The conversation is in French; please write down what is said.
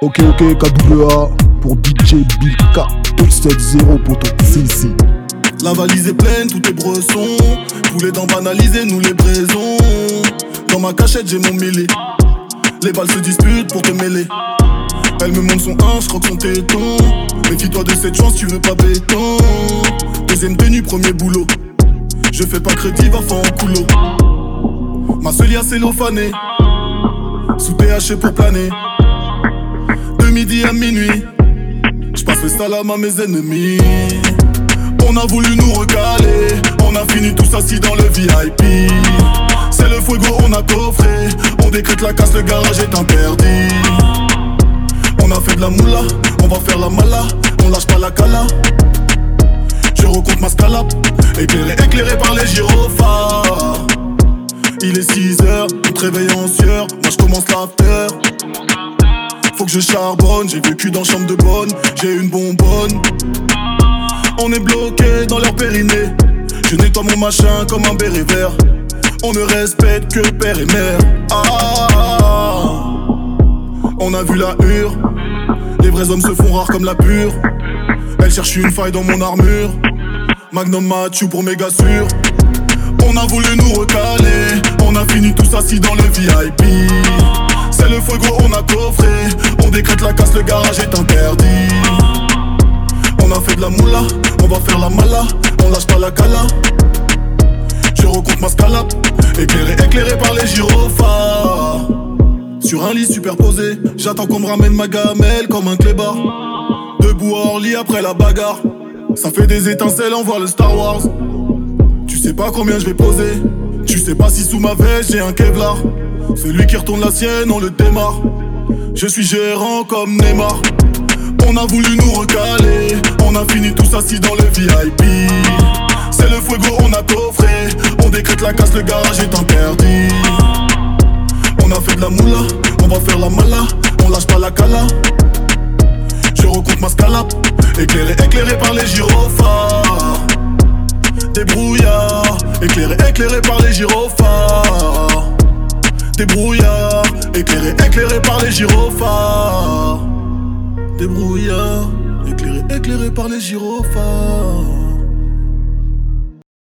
Ok, ok, KWA pour DJ Bill K. 270 poto, CC. La valise est pleine, tout est bresson. Poulet dents banalisé, nous les braisons. Dans ma cachette, j'ai mon mêlé. Les balles se disputent pour te mêler. Elle me montre son 1, je croque son téton. Méfie-toi de cette chance, tu veux pas béton. Deuxième tenue, premier boulot. Je fais pas crédit, va faire en coulo. Ma seule cellophanée. Sous THC pour planer. De midi à minuit. Je passe le salam à mes ennemis. On a voulu nous recaler. On a fini tous assis dans le VIP. C'est le fuego, on a coffré. On décrète la casse, le garage est interdit. On a fait de la moula, on va faire la mala. On lâche pas la cala. Je recompte ma scalap. Éclairé, éclairé par les gyrophares. Il est 6 heures, on te réveille en sueur. Moi je commence l'after. Faut que je charbonne, j'ai vécu dans chambre de bonne, j'ai une bonbonne. On est bloqué dans leur périnée. Je nettoie mon machin comme un béret vert. On ne respecte que père et mère. Ah, on a vu la hure. Les vrais hommes se font rares comme la pure. Elle cherche une faille dans mon armure. Magnum Mathieu pour méga sûr. On a voulu nous recaler. On a fini tous assis dans le VIP. C'est le coffré. On décrète la casse, le garage est interdit. On a fait de la moula, on va faire la mala. On lâche pas la cala. Je recompte ma scalap. Éclairé, éclairé par les gyrophares. Sur un lit superposé, j'attends qu'on me ramène ma gamelle comme un clébard. Debout hors lit après la bagarre. Ça fait des étincelles, on voit le Star Wars. Tu sais pas combien je vais poser. Tu sais pas si sous ma veste j'ai un Kevlar. Celui qui retourne la sienne, on le démarre. Je suis gérant comme Neymar. On a voulu nous recaler. On a fini tous assis dans le VIP. C'est le fuego, on a coffré. On décrète la casse, le garage est interdit. On a fait de la moula, on va faire la mala. On lâche pas la cala. Je recompte ma scalap. Éclairé, éclairé par les gyrophares. Des brouillards, éclairé, éclairé par les gyrophares. Des brouillards, éclairé, éclairé par les gyrophares. Des brouillards, éclairé, éclairé par les gyrophares.